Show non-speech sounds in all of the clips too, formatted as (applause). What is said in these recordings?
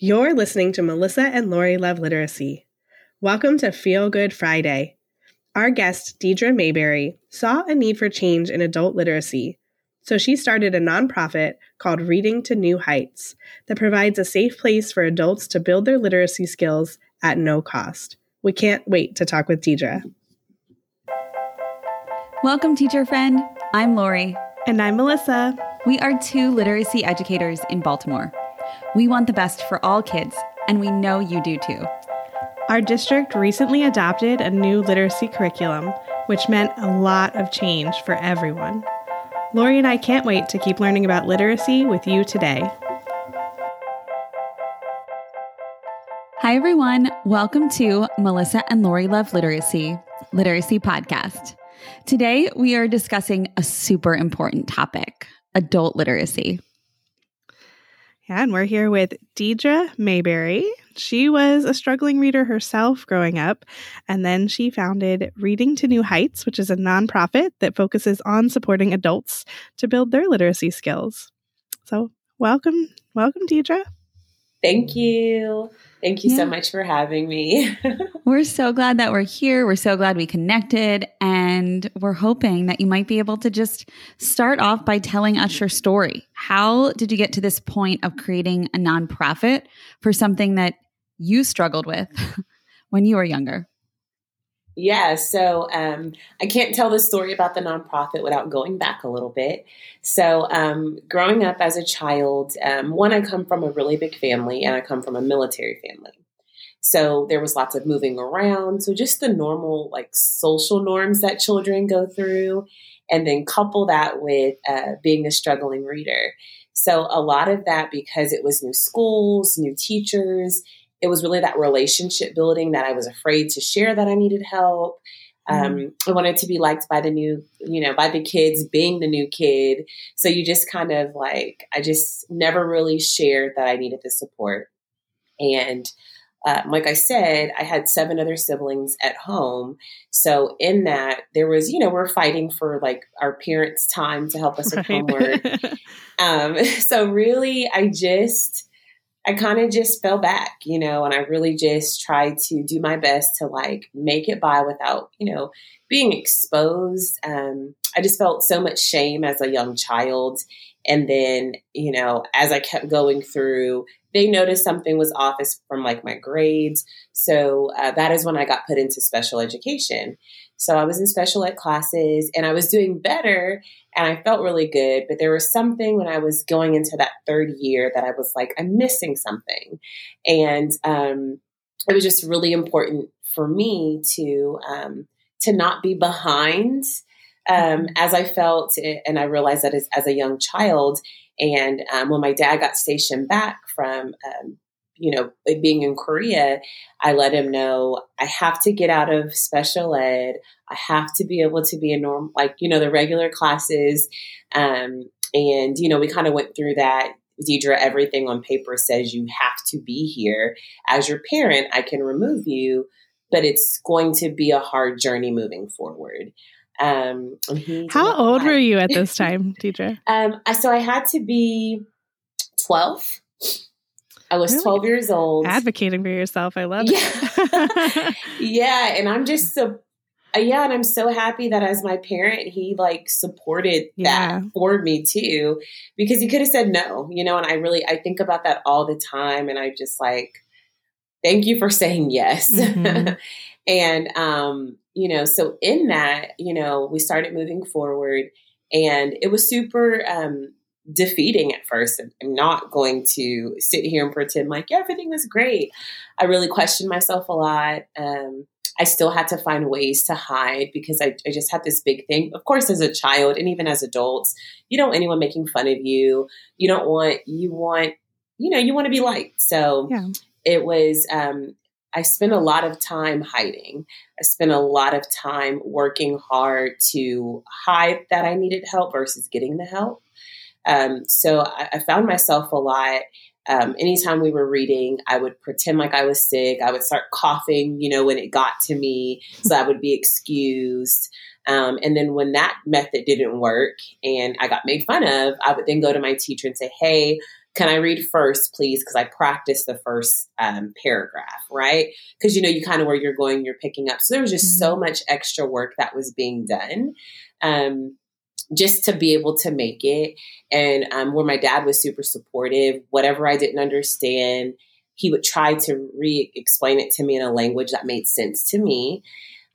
You're listening to Melissa and Lori Love Literacy. Welcome to Feel Good Friday. Our guest, Deidre Mayberry, saw a need for change in adult literacy, so she started a nonprofit called Reading to New Heights that provides a safe place for adults to build their literacy skills at no cost. We can't wait to talk with Deidre. Welcome, teacher friend. I'm Lori. And I'm Melissa. We are two literacy educators in Baltimore. We want the best for all kids, and we know you do too. Our district recently adopted a new literacy curriculum, which meant a lot of change for everyone. Lori and I can't wait to keep learning about literacy with you today. Hi, everyone. Welcome to Melissa and Lori Love Literacy, Literacy Podcast. Today, we are discussing a super important topic adult literacy. And we're here with Deidre Mayberry. She was a struggling reader herself growing up, and then she founded Reading to New Heights, which is a nonprofit that focuses on supporting adults to build their literacy skills. So, welcome, welcome, Deidre. Thank you. Thank you yeah. so much for having me. (laughs) we're so glad that we're here. We're so glad we connected. And we're hoping that you might be able to just start off by telling us your story. How did you get to this point of creating a nonprofit for something that you struggled with (laughs) when you were younger? Yeah, so um, I can't tell the story about the nonprofit without going back a little bit. So, um, growing up as a child, um, one, I come from a really big family and I come from a military family. So, there was lots of moving around. So, just the normal, like, social norms that children go through. And then couple that with uh, being a struggling reader. So, a lot of that because it was new schools, new teachers, it was really that relationship building that I was afraid to share that I needed help. Um, mm-hmm. I wanted to be liked by the new, you know, by the kids, being the new kid. So you just kind of like, I just never really shared that I needed the support. And uh, like I said, I had seven other siblings at home. So in that, there was, you know, we're fighting for like our parents' time to help us with right. homework. (laughs) um, (laughs) so really, I just, I kind of just fell back, you know, and I really just tried to do my best to like make it by without, you know, being exposed. Um, I just felt so much shame as a young child. And then, you know, as I kept going through, they noticed something was off as from like my grades. So uh, that is when I got put into special education. So I was in special ed classes and I was doing better and I felt really good. But there was something when I was going into that third year that I was like, I'm missing something. And um, it was just really important for me to um, to not be behind um, as I felt, and I realized that as, as a young child. And um, when my dad got stationed back from um, you know, being in Korea, I let him know I have to get out of special ed. I have to be able to be a norm, like, you know, the regular classes. Um, and, you know, we kind of went through that. Deidre, everything on paper says you have to be here. As your parent, I can remove you, but it's going to be a hard journey moving forward. Um, How old were you at (laughs) this time, Deidre? um, so I had to be 12 I was really 12 years old. Advocating for yourself. I love yeah. it. (laughs) yeah. And I'm just so, uh, yeah. And I'm so happy that as my parent, he like supported yeah. that for me too, because he could have said no, you know, and I really, I think about that all the time. And I just like, thank you for saying yes. Mm-hmm. (laughs) and, um, you know, so in that, you know, we started moving forward and it was super, um, defeating at first. I'm not going to sit here and pretend like yeah, everything was great. I really questioned myself a lot. Um, I still had to find ways to hide because I, I, just had this big thing. Of course, as a child and even as adults, you don't want anyone making fun of you. You don't want, you want, you know, you want to be liked. So yeah. it was, um, I spent a lot of time hiding. I spent a lot of time working hard to hide that I needed help versus getting the help. Um, so I, I, found myself a lot. Um, anytime we were reading, I would pretend like I was sick. I would start coughing, you know, when it got to me, so I would be excused. Um, and then when that method didn't work and I got made fun of, I would then go to my teacher and say, "Hey, can I read first, please? Because I practiced the first um, paragraph, right? Because you know, you kind of where you're going, you're picking up. So there was just mm-hmm. so much extra work that was being done. Um, just to be able to make it. And um, where my dad was super supportive, whatever I didn't understand, he would try to re explain it to me in a language that made sense to me.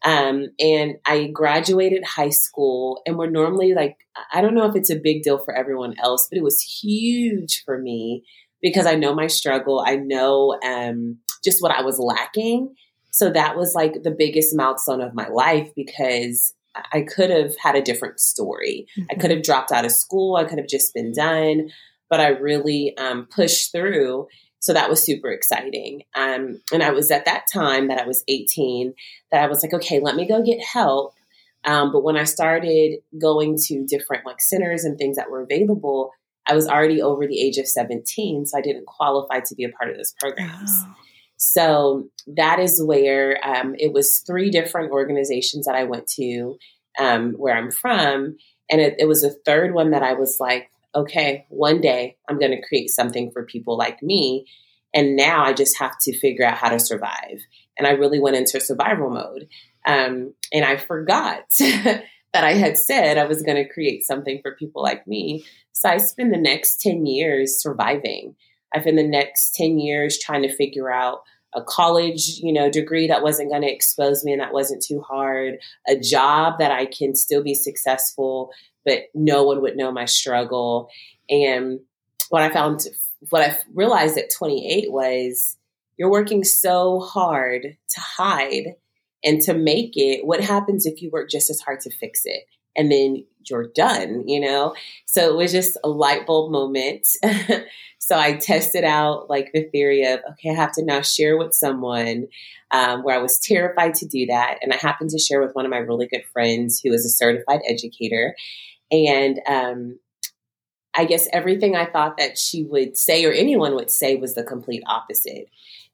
Um, and I graduated high school, and we're normally like, I don't know if it's a big deal for everyone else, but it was huge for me because I know my struggle. I know um, just what I was lacking. So that was like the biggest milestone of my life because I could have had a different story. Mm-hmm. I could have dropped out of school. I could have just been done, but I really um, pushed through. So that was super exciting. Um, and I was at that time that I was 18 that I was like, okay, let me go get help. Um, but when I started going to different like centers and things that were available, I was already over the age of 17, so I didn't qualify to be a part of those programs. So that is where um, it was three different organizations that I went to um, where I'm from. And it, it was a third one that I was like, okay, one day I'm going to create something for people like me. And now I just have to figure out how to survive. And I really went into survival mode. Um, and I forgot (laughs) that I had said I was going to create something for people like me. So I spent the next 10 years surviving. I spent the next 10 years trying to figure out a college, you know, degree that wasn't going to expose me and that wasn't too hard, a job that I can still be successful, but no one would know my struggle. And what I found, what I realized at 28 was you're working so hard to hide and to make it. What happens if you work just as hard to fix it? And then you're done, you know? So it was just a light bulb moment. (laughs) So I tested out like the theory of, okay, I have to now share with someone um, where I was terrified to do that. And I happened to share with one of my really good friends who is a certified educator. And um, I guess everything I thought that she would say or anyone would say was the complete opposite.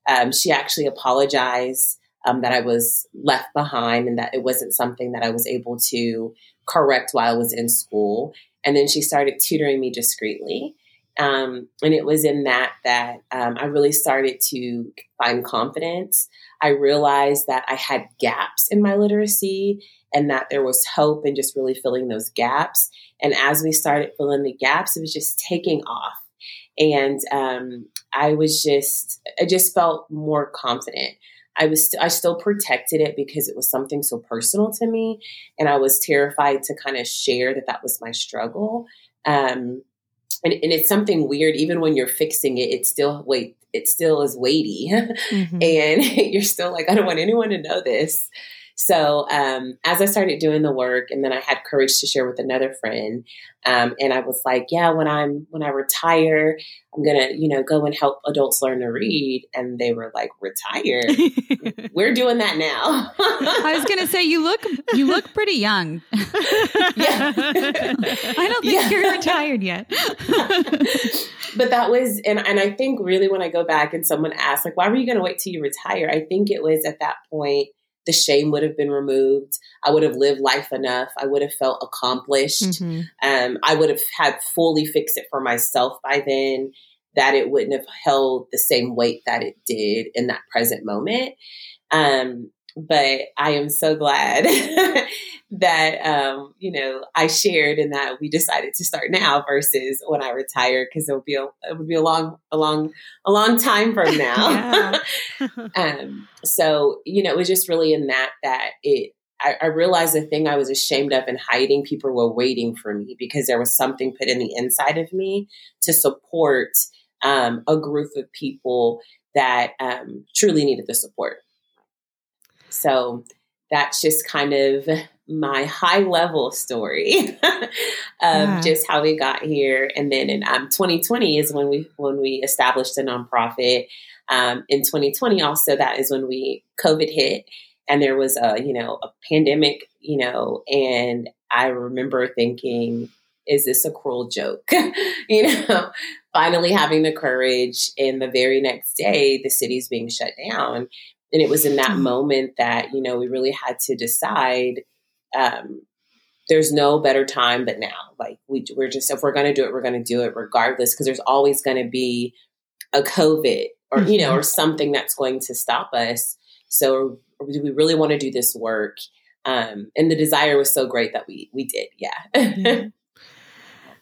Um, she actually apologized um, that I was left behind and that it wasn't something that I was able to correct while I was in school. And then she started tutoring me discreetly. Um, and it was in that that um, I really started to find confidence. I realized that I had gaps in my literacy and that there was hope and just really filling those gaps. And as we started filling the gaps, it was just taking off. And um, I was just, I just felt more confident. I was, st- I still protected it because it was something so personal to me, and I was terrified to kind of share that that was my struggle. Um, and, and it's something weird even when you're fixing it it still wait it still is weighty (laughs) mm-hmm. and (laughs) you're still like i don't want anyone to know this so um, as I started doing the work, and then I had courage to share with another friend, um, and I was like, "Yeah, when I'm when I retire, I'm gonna you know go and help adults learn to read." And they were like, "Retire? (laughs) we're doing that now." I was gonna say you look you look pretty young. (laughs) yeah. I don't think yeah. you're retired yet. (laughs) but that was and and I think really when I go back and someone asks like, "Why were you going to wait till you retire?" I think it was at that point the shame would have been removed. I would have lived life enough. I would have felt accomplished. Mm-hmm. Um, I would have had fully fixed it for myself by then, that it wouldn't have held the same weight that it did in that present moment. Um, but I am so glad (laughs) that um, you know I shared and that we decided to start now versus when I retire because it would be a it would be a long a long a long time from (laughs) now. (laughs) um, so you know it was just really in that that it I, I, realized the thing I was ashamed of and hiding people were waiting for me because there was something put in the inside of me to support um, a group of people that um, truly needed the support. So that's just kind of my high level story (laughs) of yeah. just how we got here. And then in um, 2020 is when we when we established a nonprofit. Um, in 2020, also that is when we COVID hit, and there was a you know a pandemic, you know, and I remember thinking, is this a cruel joke? (laughs) you know, finally having the courage, and the very next day, the city's being shut down. And it was in that mm-hmm. moment that, you know, we really had to decide um, there's no better time but now. Like we, we're just if we're going to do it, we're going to do it regardless because there's always going to be a COVID or you know or mm-hmm. something that's going to stop us. So do we really want to do this work? Um, and the desire was so great that we we did. Yeah. yeah. (laughs)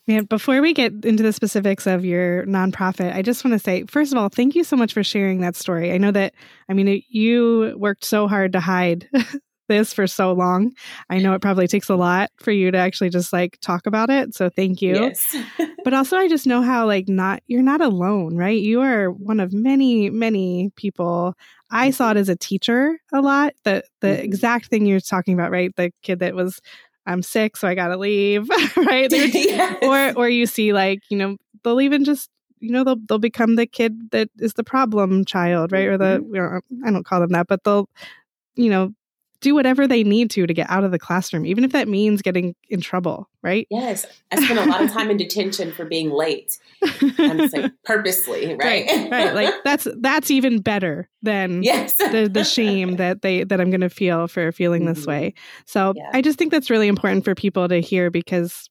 Man, before we get into the specifics of your nonprofit, I just want to say, first of all, thank you so much for sharing that story. I know that, I mean, you worked so hard to hide (laughs) this for so long. I know it probably takes a lot for you to actually just like talk about it. So thank you. Yes. (laughs) but also, I just know how, like, not, you're not alone, right? You are one of many, many people. I saw it as a teacher a lot. The, the mm-hmm. exact thing you're talking about, right? The kid that was, I'm sick, so I got to leave, (laughs) right? (laughs) yes. Or, or you see, like, you know, they'll even just you know they'll they'll become the kid that is the problem child right or the mm-hmm. you know, i don't call them that but they'll you know do whatever they need to to get out of the classroom, even if that means getting in trouble, right? Yes. I spent a lot of time in detention for being late. I'm like purposely, (laughs) right? right? Right. Like that's that's even better than yes. the, the shame that they that I'm gonna feel for feeling mm-hmm. this way. So yeah. I just think that's really important for people to hear because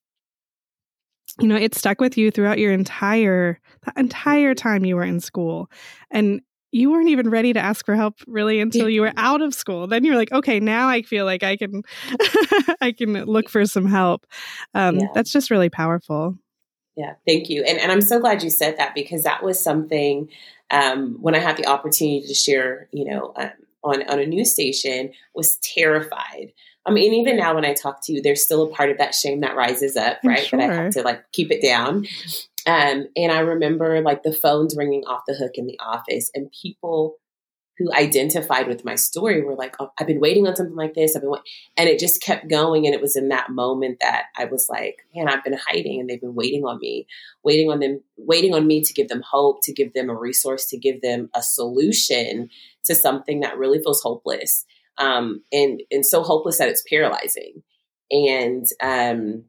you know, it stuck with you throughout your entire the entire mm-hmm. time you were in school. And you weren't even ready to ask for help really until you were out of school. Then you're like, okay, now I feel like I can, (laughs) I can look for some help. Um, yeah. That's just really powerful. Yeah, thank you, and and I'm so glad you said that because that was something um, when I had the opportunity to share, you know, um, on on a news station, was terrified. I mean, even now when I talk to you, there's still a part of that shame that rises up, right? Sure. That I have to like keep it down. Um, and I remember like the phones ringing off the hook in the office, and people who identified with my story were like, "Oh, I've been waiting on something like this. I've been," wait-. and it just kept going. And it was in that moment that I was like, "Man, I've been hiding, and they've been waiting on me, waiting on them, waiting on me to give them hope, to give them a resource, to give them a solution to something that really feels hopeless, um, and and so hopeless that it's paralyzing." And um,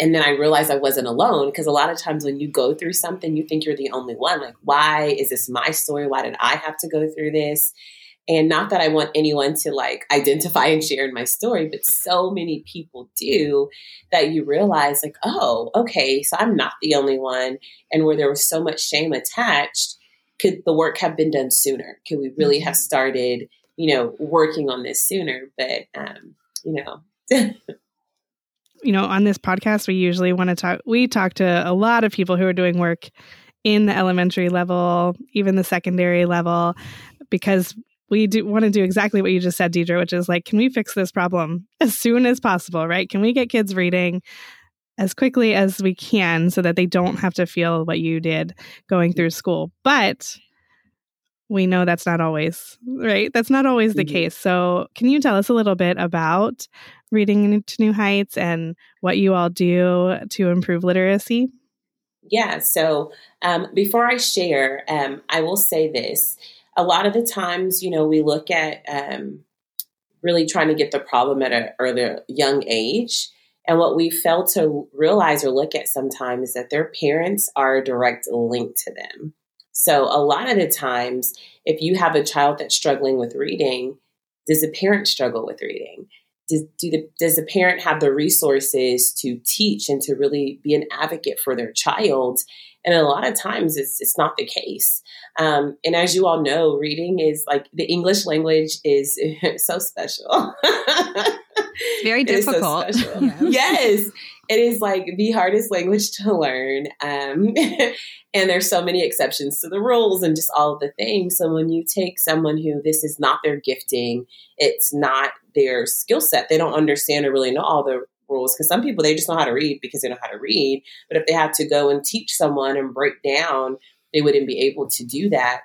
and then I realized I wasn't alone because a lot of times when you go through something, you think you're the only one. Like, why is this my story? Why did I have to go through this? And not that I want anyone to like identify and share in my story, but so many people do that you realize, like, oh, okay, so I'm not the only one. And where there was so much shame attached, could the work have been done sooner? Could we really have mm-hmm. started, you know, working on this sooner? But, um, you know, (laughs) you know, on this podcast, we usually want to talk, we talk to a lot of people who are doing work in the elementary level, even the secondary level, because we do want to do exactly what you just said, Deidre, which is like, can we fix this problem as soon as possible, right? Can we get kids reading as quickly as we can so that they don't have to feel what you did going through school? But we know that's not always right. That's not always the mm-hmm. case. So, can you tell us a little bit about reading to new heights and what you all do to improve literacy? Yeah. So, um, before I share, um, I will say this: a lot of the times, you know, we look at um, really trying to get the problem at an early young age. And what we fail to realize or look at sometimes is that their parents are a direct link to them. So a lot of the times, if you have a child that's struggling with reading, does the parent struggle with reading? Does, do the, does the parent have the resources to teach and to really be an advocate for their child? And a lot of times it's, it's not the case. Um, and as you all know, reading is like the English language is (laughs) so special. Very difficult. So (laughs) yes. yes. It is like the hardest language (laughs) to learn. Um, (laughs) and there's so many exceptions to the rules and just all of the things. So when you take someone who this is not their gifting, it's not their skill set, they don't understand or really know all the rules because some people they just know how to read because they know how to read but if they had to go and teach someone and break down they wouldn't be able to do that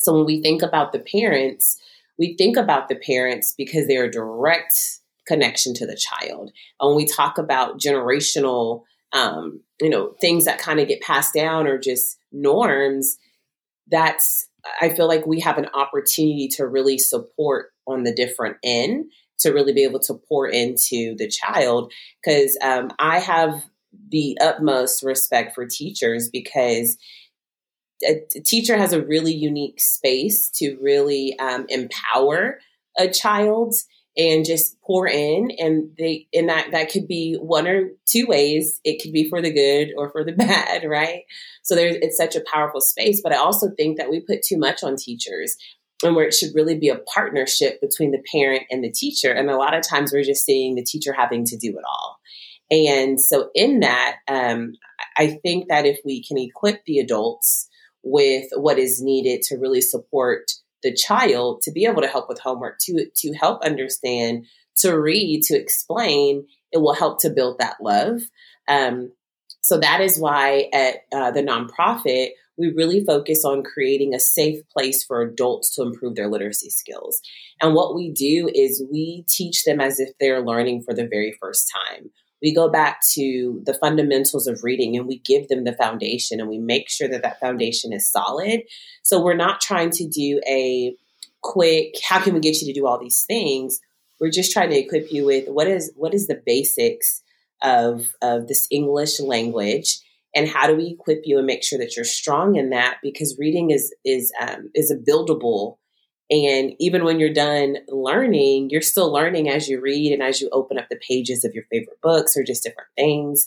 so when we think about the parents we think about the parents because they're direct connection to the child and when we talk about generational um, you know things that kind of get passed down or just norms that's i feel like we have an opportunity to really support on the different end to really be able to pour into the child. Because um, I have the utmost respect for teachers because a, teacher has a really unique space to really um, empower a child and just pour in and they and that that could be one or two ways. It could be for the good or for the (laughs) bad right? So there's it's such a powerful space but i also think that we put too much on teachers and where it should really be a partnership between the parent and the teacher. And a lot of times we're just seeing the teacher having to do it all. And so in that um, i think that if we can equip the adults with what is needed to really support the child to be able to help with homework, to to help understand, to read, to explain. It will help to build that love. Um, so that is why at uh, the nonprofit we really focus on creating a safe place for adults to improve their literacy skills. And what we do is we teach them as if they're learning for the very first time we go back to the fundamentals of reading and we give them the foundation and we make sure that that foundation is solid. So we're not trying to do a quick, how can we get you to do all these things? We're just trying to equip you with what is what is the basics of of this English language and how do we equip you and make sure that you're strong in that because reading is is um, is a buildable and even when you're done learning, you're still learning as you read and as you open up the pages of your favorite books or just different things.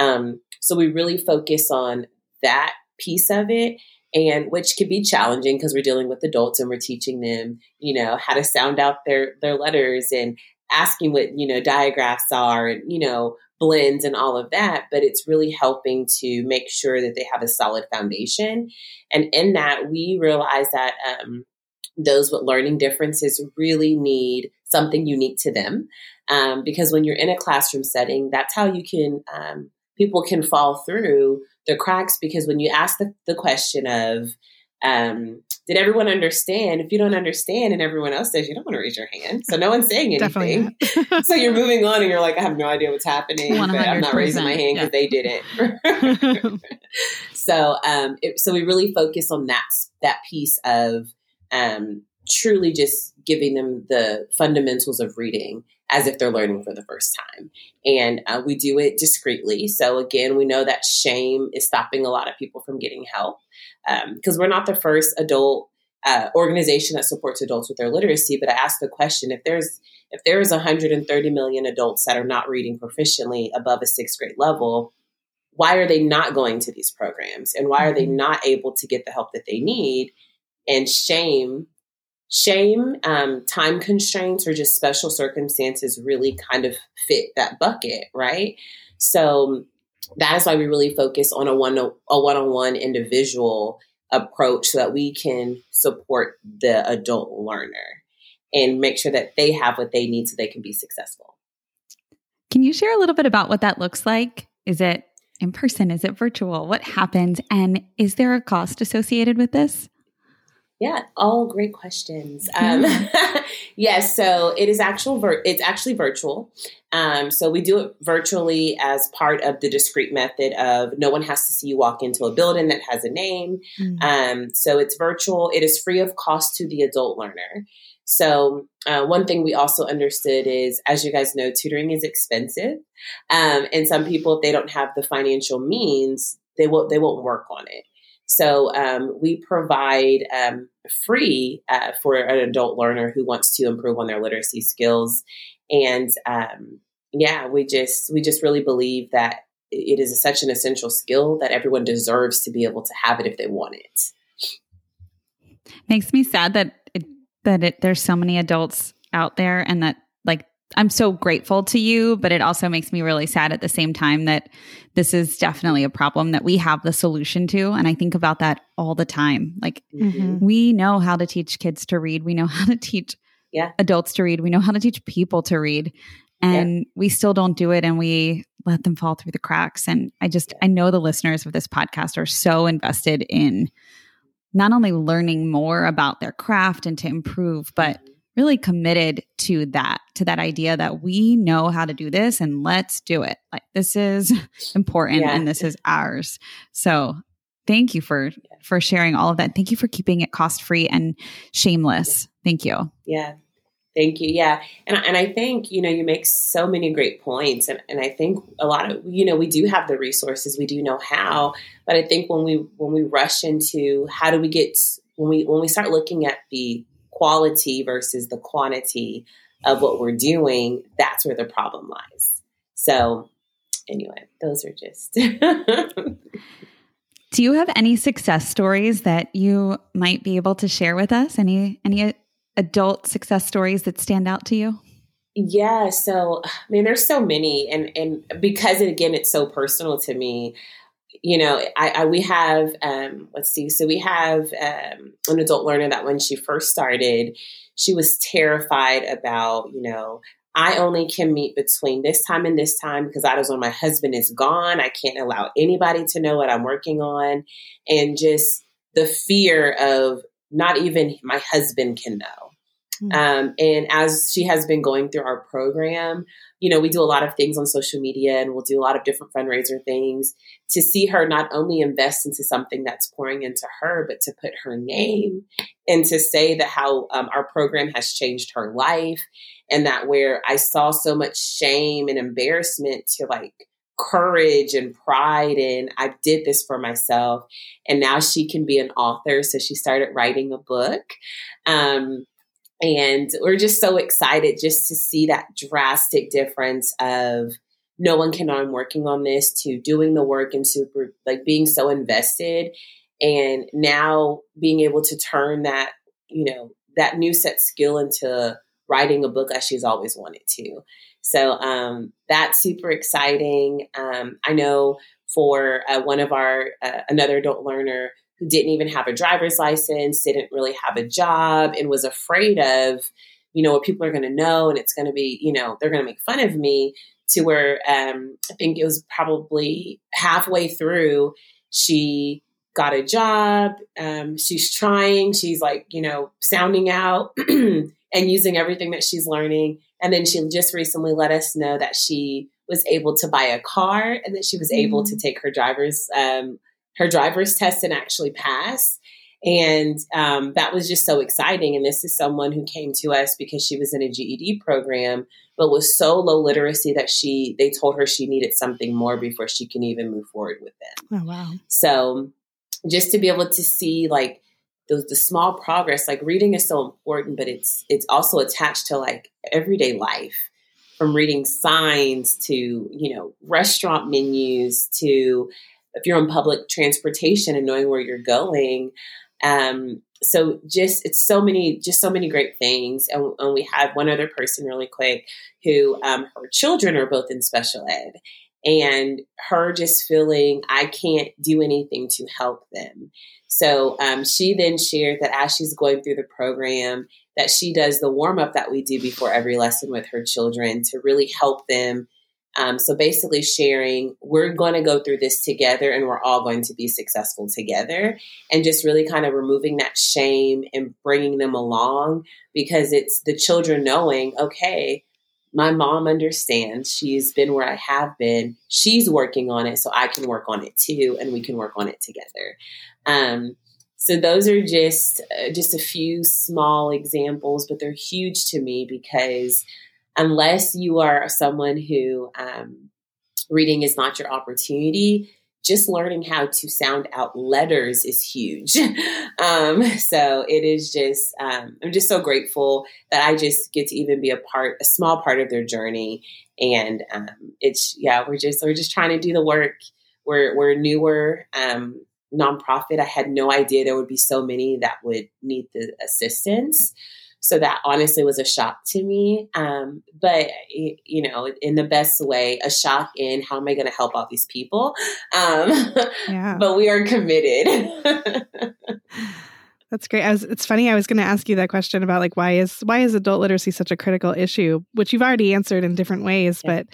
Um, so we really focus on that piece of it and which can be challenging because we're dealing with adults and we're teaching them, you know, how to sound out their their letters and asking what, you know, diagraphs are and, you know, blends and all of that, but it's really helping to make sure that they have a solid foundation. And in that, we realize that um, those with learning differences really need something unique to them. Um, because when you're in a classroom setting, that's how you can, um, people can fall through the cracks. Because when you ask the, the question of, um, did everyone understand? If you don't understand and everyone else says, you don't want to raise your hand. So no one's saying anything. (laughs) so you're moving on and you're like, I have no idea what's happening, but I'm not raising my hand because yeah. they did it. (laughs) (laughs) so, um, it, so we really focus on that, that piece of, um, truly just giving them the fundamentals of reading as if they're learning for the first time. And uh, we do it discreetly. So, again, we know that shame is stopping a lot of people from getting help because um, we're not the first adult uh, organization that supports adults with their literacy. But I ask the question if there's if there is 130 million adults that are not reading proficiently above a sixth grade level, why are they not going to these programs? And why are they mm-hmm. not able to get the help that they need? And shame. Shame um, time constraints or just special circumstances really kind of fit that bucket right? So that is why we really focus on a one a one-on-one individual approach so that we can support the adult learner and make sure that they have what they need so they can be successful. Can you share a little bit about what that looks like? Is it in person? Is it virtual? What happens? And is there a cost associated with this yeah, all great questions. (laughs) Um, (laughs) yes, so it is actual. Vir- it's actually virtual. Um, so we do it virtually as part of the discrete method of no one has to see you walk into a building that has a name. Mm-hmm. Um, so it's virtual. It is free of cost to the adult learner. So uh, one thing we also understood is, as you guys know, tutoring is expensive, um, and some people, if they don't have the financial means, they won't they won't work on it. So um, we provide um, free uh, for an adult learner who wants to improve on their literacy skills, and um, yeah, we just we just really believe that it is such an essential skill that everyone deserves to be able to have it if they want it. Makes me sad that it, that it, there's so many adults out there, and that I'm so grateful to you, but it also makes me really sad at the same time that this is definitely a problem that we have the solution to. And I think about that all the time. Like, mm-hmm. we know how to teach kids to read, we know (laughs) how to teach yeah. adults to read, we know how to teach people to read. And yeah. we still don't do it and we let them fall through the cracks. And I just, I know the listeners of this podcast are so invested in not only learning more about their craft and to improve, but mm-hmm really committed to that, to that idea that we know how to do this and let's do it. Like this is (laughs) important yeah. and this is ours. So thank you for for sharing all of that. Thank you for keeping it cost free and shameless. Thank you. Yeah. Thank you. Yeah. And, and I think, you know, you make so many great points. And, and I think a lot of, you know, we do have the resources, we do know how, but I think when we, when we rush into how do we get, when we, when we start looking at the quality versus the quantity of what we're doing, that's where the problem lies. So, anyway, those are just. (laughs) Do you have any success stories that you might be able to share with us? Any any adult success stories that stand out to you? Yeah, so I mean, there's so many, and and because it, again, it's so personal to me. You know, I, I we have um, let's see, so we have um, an adult learner that when she first started, she was terrified about you know I only can meet between this time and this time because that is when my husband is gone. I can't allow anybody to know what I'm working on, and just the fear of not even my husband can know. Um, and as she has been going through our program, you know, we do a lot of things on social media and we'll do a lot of different fundraiser things to see her not only invest into something that's pouring into her, but to put her name and to say that how um, our program has changed her life and that where I saw so much shame and embarrassment to like courage and pride and I did this for myself. And now she can be an author so she started writing a book. Um, and we're just so excited just to see that drastic difference of no one can know I'm working on this to doing the work and super like being so invested and now being able to turn that, you know, that new set skill into writing a book as she's always wanted to. So um, that's super exciting. Um, I know for uh, one of our uh, another adult learner who didn't even have a driver's license, didn't really have a job, and was afraid of, you know, what people are going to know, and it's going to be, you know, they're going to make fun of me. To where um, I think it was probably halfway through, she got a job. Um, she's trying. She's like, you know, sounding out (clears throat) and using everything that she's learning. And then she just recently let us know that she was able to buy a car and that she was able to take her driver's um, her driver's test and actually pass. And um, that was just so exciting. And this is someone who came to us because she was in a GED program, but was so low literacy that she they told her she needed something more before she can even move forward with it. Oh wow! So just to be able to see like the, the small progress, like reading is so important, but it's it's also attached to like everyday life, from reading signs to you know restaurant menus to if you're on public transportation and knowing where you're going. Um, so just it's so many just so many great things and, and we had one other person really quick who um, her children are both in special ed and her just feeling i can't do anything to help them so um, she then shared that as she's going through the program that she does the warm up that we do before every lesson with her children to really help them um, so basically, sharing, we're going to go through this together and we're all going to be successful together. And just really kind of removing that shame and bringing them along because it's the children knowing, okay, my mom understands. She's been where I have been. She's working on it, so I can work on it too, and we can work on it together. Um, so those are just uh, just a few small examples, but they're huge to me because unless you are someone who um, reading is not your opportunity, just learning how to sound out letters is huge. (laughs) um, so it is just, um, I'm just so grateful that I just get to even be a part, a small part of their journey. And um, it's, yeah, we're just, we're just trying to do the work. We're, we're newer um, nonprofit. I had no idea there would be so many that would need the assistance. So that honestly was a shock to me. Um, but, you know, in the best way, a shock in how am I going to help all these people? Um, yeah. (laughs) But we are committed. (laughs) That's great. Was, it's funny. I was going to ask you that question about like why is why is adult literacy such a critical issue, which you've already answered in different ways, yeah. but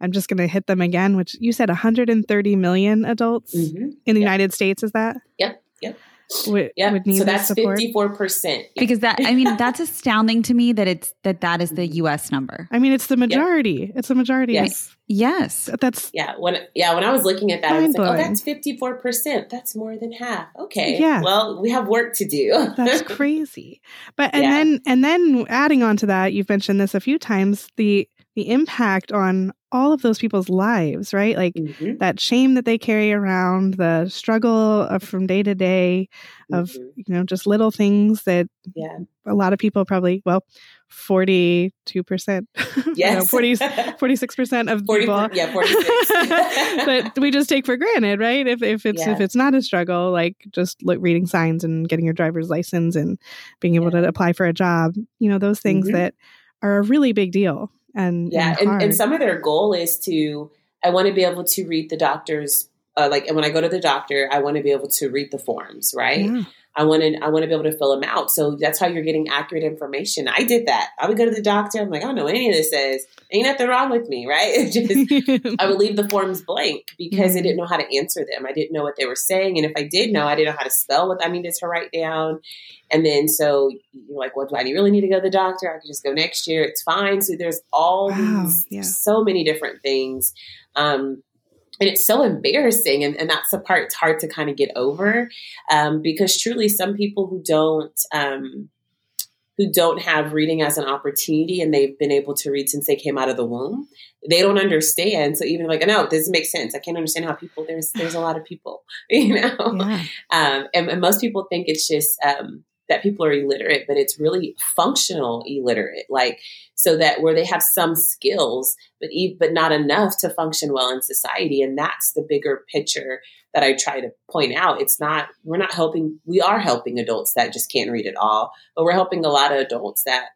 I'm just going to hit them again. Which you said 130 million adults mm-hmm. in the United States. Is that? Yep. Yep would, yeah. would need so that's fifty four percent. Because that, I mean, (laughs) that's astounding to me that it's that that is the mm-hmm. U.S. number. I mean, it's the majority. It's the majority. Yes. Yes. That's yeah. When yeah, when I was looking at that, I was like, oh, that's fifty four percent. That's more than half. Okay. Yeah. Well, we have work to do. that's (laughs) crazy. But and yeah. then and then adding on to that, you've mentioned this a few times. The the impact on all of those people's lives, right? Like mm-hmm. that shame that they carry around, the struggle of from day to day of, mm-hmm. you know, just little things that yeah. a lot of people probably, well, 42%, (laughs) yes. no, 40, 46% of 40, people. Yeah, 46. (laughs) but (laughs) we just take for granted, right? If, if it's, yeah. if it's not a struggle, like just look, reading signs and getting your driver's license and being able yeah. to apply for a job, you know, those things mm-hmm. that are a really big deal and yeah and, and, and, some of their goal is to i want to be able to read the doctor's uh, like and when i go to the doctor i want to be able to read the forms right yeah. I want to i want to be able to fill them out so that's how you're getting accurate information i did that i would go to the doctor i'm like i don't know any of this says ain't nothing wrong with me right (laughs) just i would leave the forms blank because mm-hmm. i didn't know how to answer them i didn't know what they were saying and if i did know i didn't know how to spell what i needed to write down and then so you're like, well, do I really need to go to the doctor? I could just go next year. It's fine. So there's all wow, these, yeah. so many different things. Um, and it's so embarrassing. And, and that's the part it's hard to kind of get over um, because truly some people who don't, um, who don't have reading as an opportunity and they've been able to read since they came out of the womb they don't understand so even like no this makes sense i can't understand how people there's there's a lot of people (laughs) you know yeah. um, and, and, most people think it's just um, that people are illiterate, but it's really functional illiterate, like so that where they have some skills, but but not enough to function well in society, and that's the bigger picture that I try to point out. It's not we're not helping. We are helping adults that just can't read at all, but we're helping a lot of adults that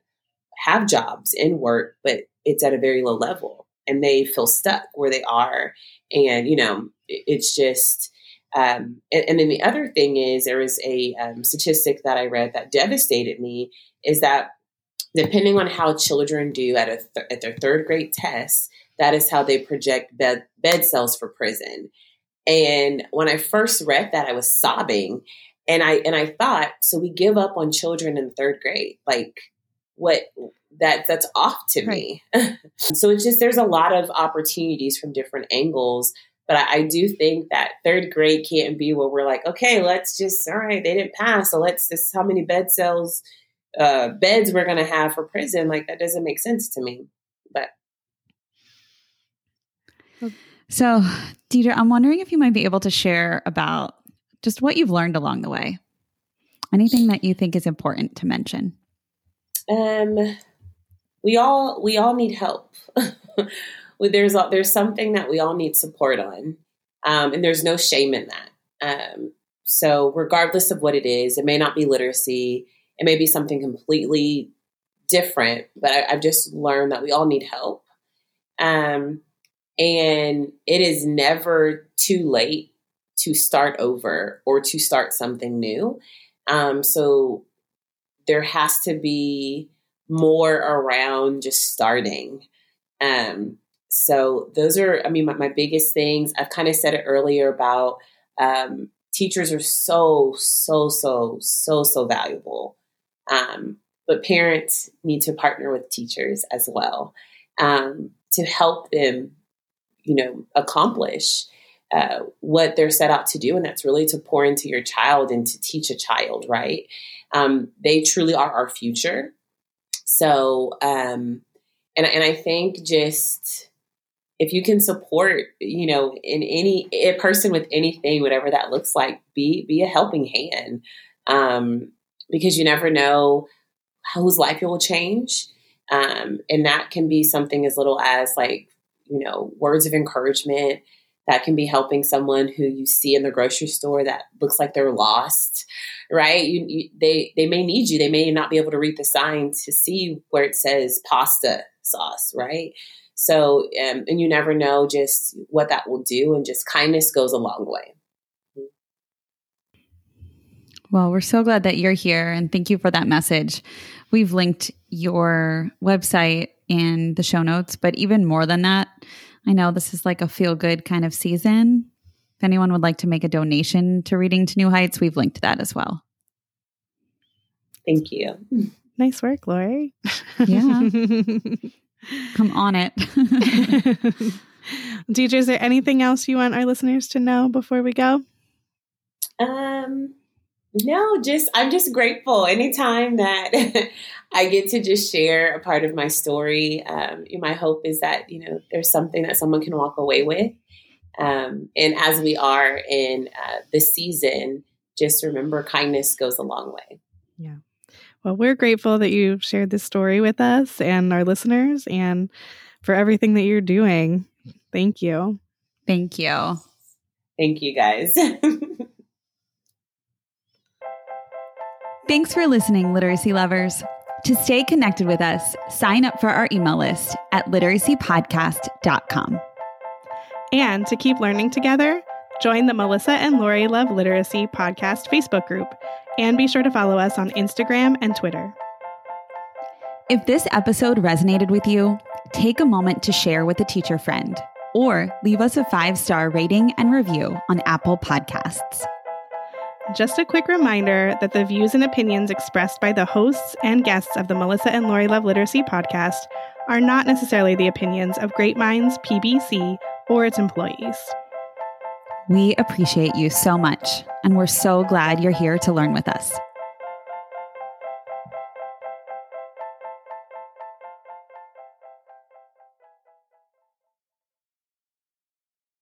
have jobs and work, but it's at a very low level, and they feel stuck where they are, and you know it's just um, and, and, then the other thing is there was a um, statistic that I read that devastated me is that depending on how children do at a th- at their third grade test, that is how they project bed bed cells for prison. And when I first read that, I was sobbing, and I and I thought, so we give up on children in third grade, like what that that's off to right. me. (laughs) so it's just there's a lot of opportunities from different angles but I, I, do think that third grade can't be where we're like, okay, let's just, all right, they didn't pass. So let's, this how many bed cells, uh, beds we're going to have for prison. Like that doesn't make sense to me. But. So, Deidre, I'm wondering if you might be able to share about just what you've learned along the way. Anything that you think is important to mention? Um, we all we all need help. (laughs) there's a, there's something that we all need support on, um, and there's no shame in that. Um, so regardless of what it is, it may not be literacy, it may be something completely different. But I, have just learned that we all need help, um, and it is never too late to start over or to start something new. Um, so there has to be more around just starting. Um, so those are, I mean, my, my biggest things. I've kind of said it earlier about um, teachers are so, so, so, so, so valuable. Um, but parents need to partner with teachers as well um, to help them, you know, accomplish uh, what they're set out to do, and that's really to pour into your child and to teach a child. Right? Um, they truly are our future. So, um, and and I think just if you can support, you know, in any a person with anything, whatever that looks like, be be a helping hand, um, because you never know whose life it will change, um, and that can be something as little as like you know words of encouragement. That can be helping someone who you see in the grocery store that looks like they're lost, right? You, you, they they may need you. They may not be able to read the sign to see where it says pasta sauce, right? So, um, and you never know just what that will do, and just kindness goes a long way. Well, we're so glad that you're here and thank you for that message. We've linked your website in the show notes, but even more than that, I know this is like a feel good kind of season. If anyone would like to make a donation to Reading to New Heights, we've linked that as well. Thank you. (laughs) Nice work, Lori. Yeah. (laughs) Come on it. (laughs) DJ, is there anything else you want our listeners to know before we go? Um, No, just I'm just grateful. Anytime that (laughs) I get to just share a part of my story, um, my hope is that you know there's something that someone can walk away with. Um, and as we are in uh, the season, just remember kindness goes a long way. Yeah. Well, we're grateful that you shared this story with us and our listeners, and for everything that you're doing. Thank you. Thank you. Thank you, guys. (laughs) Thanks for listening, literacy lovers. To stay connected with us, sign up for our email list at literacypodcast.com. And to keep learning together, join the Melissa and Lori Love Literacy podcast Facebook group, and be sure to follow us on Instagram and Twitter. If this episode resonated with you, take a moment to share with a teacher friend or leave us a five star rating and review on Apple Podcasts. Just a quick reminder that the views and opinions expressed by the hosts and guests of the Melissa and Lori Love Literacy podcast are not necessarily the opinions of Great Minds PBC or its employees. We appreciate you so much, and we're so glad you're here to learn with us.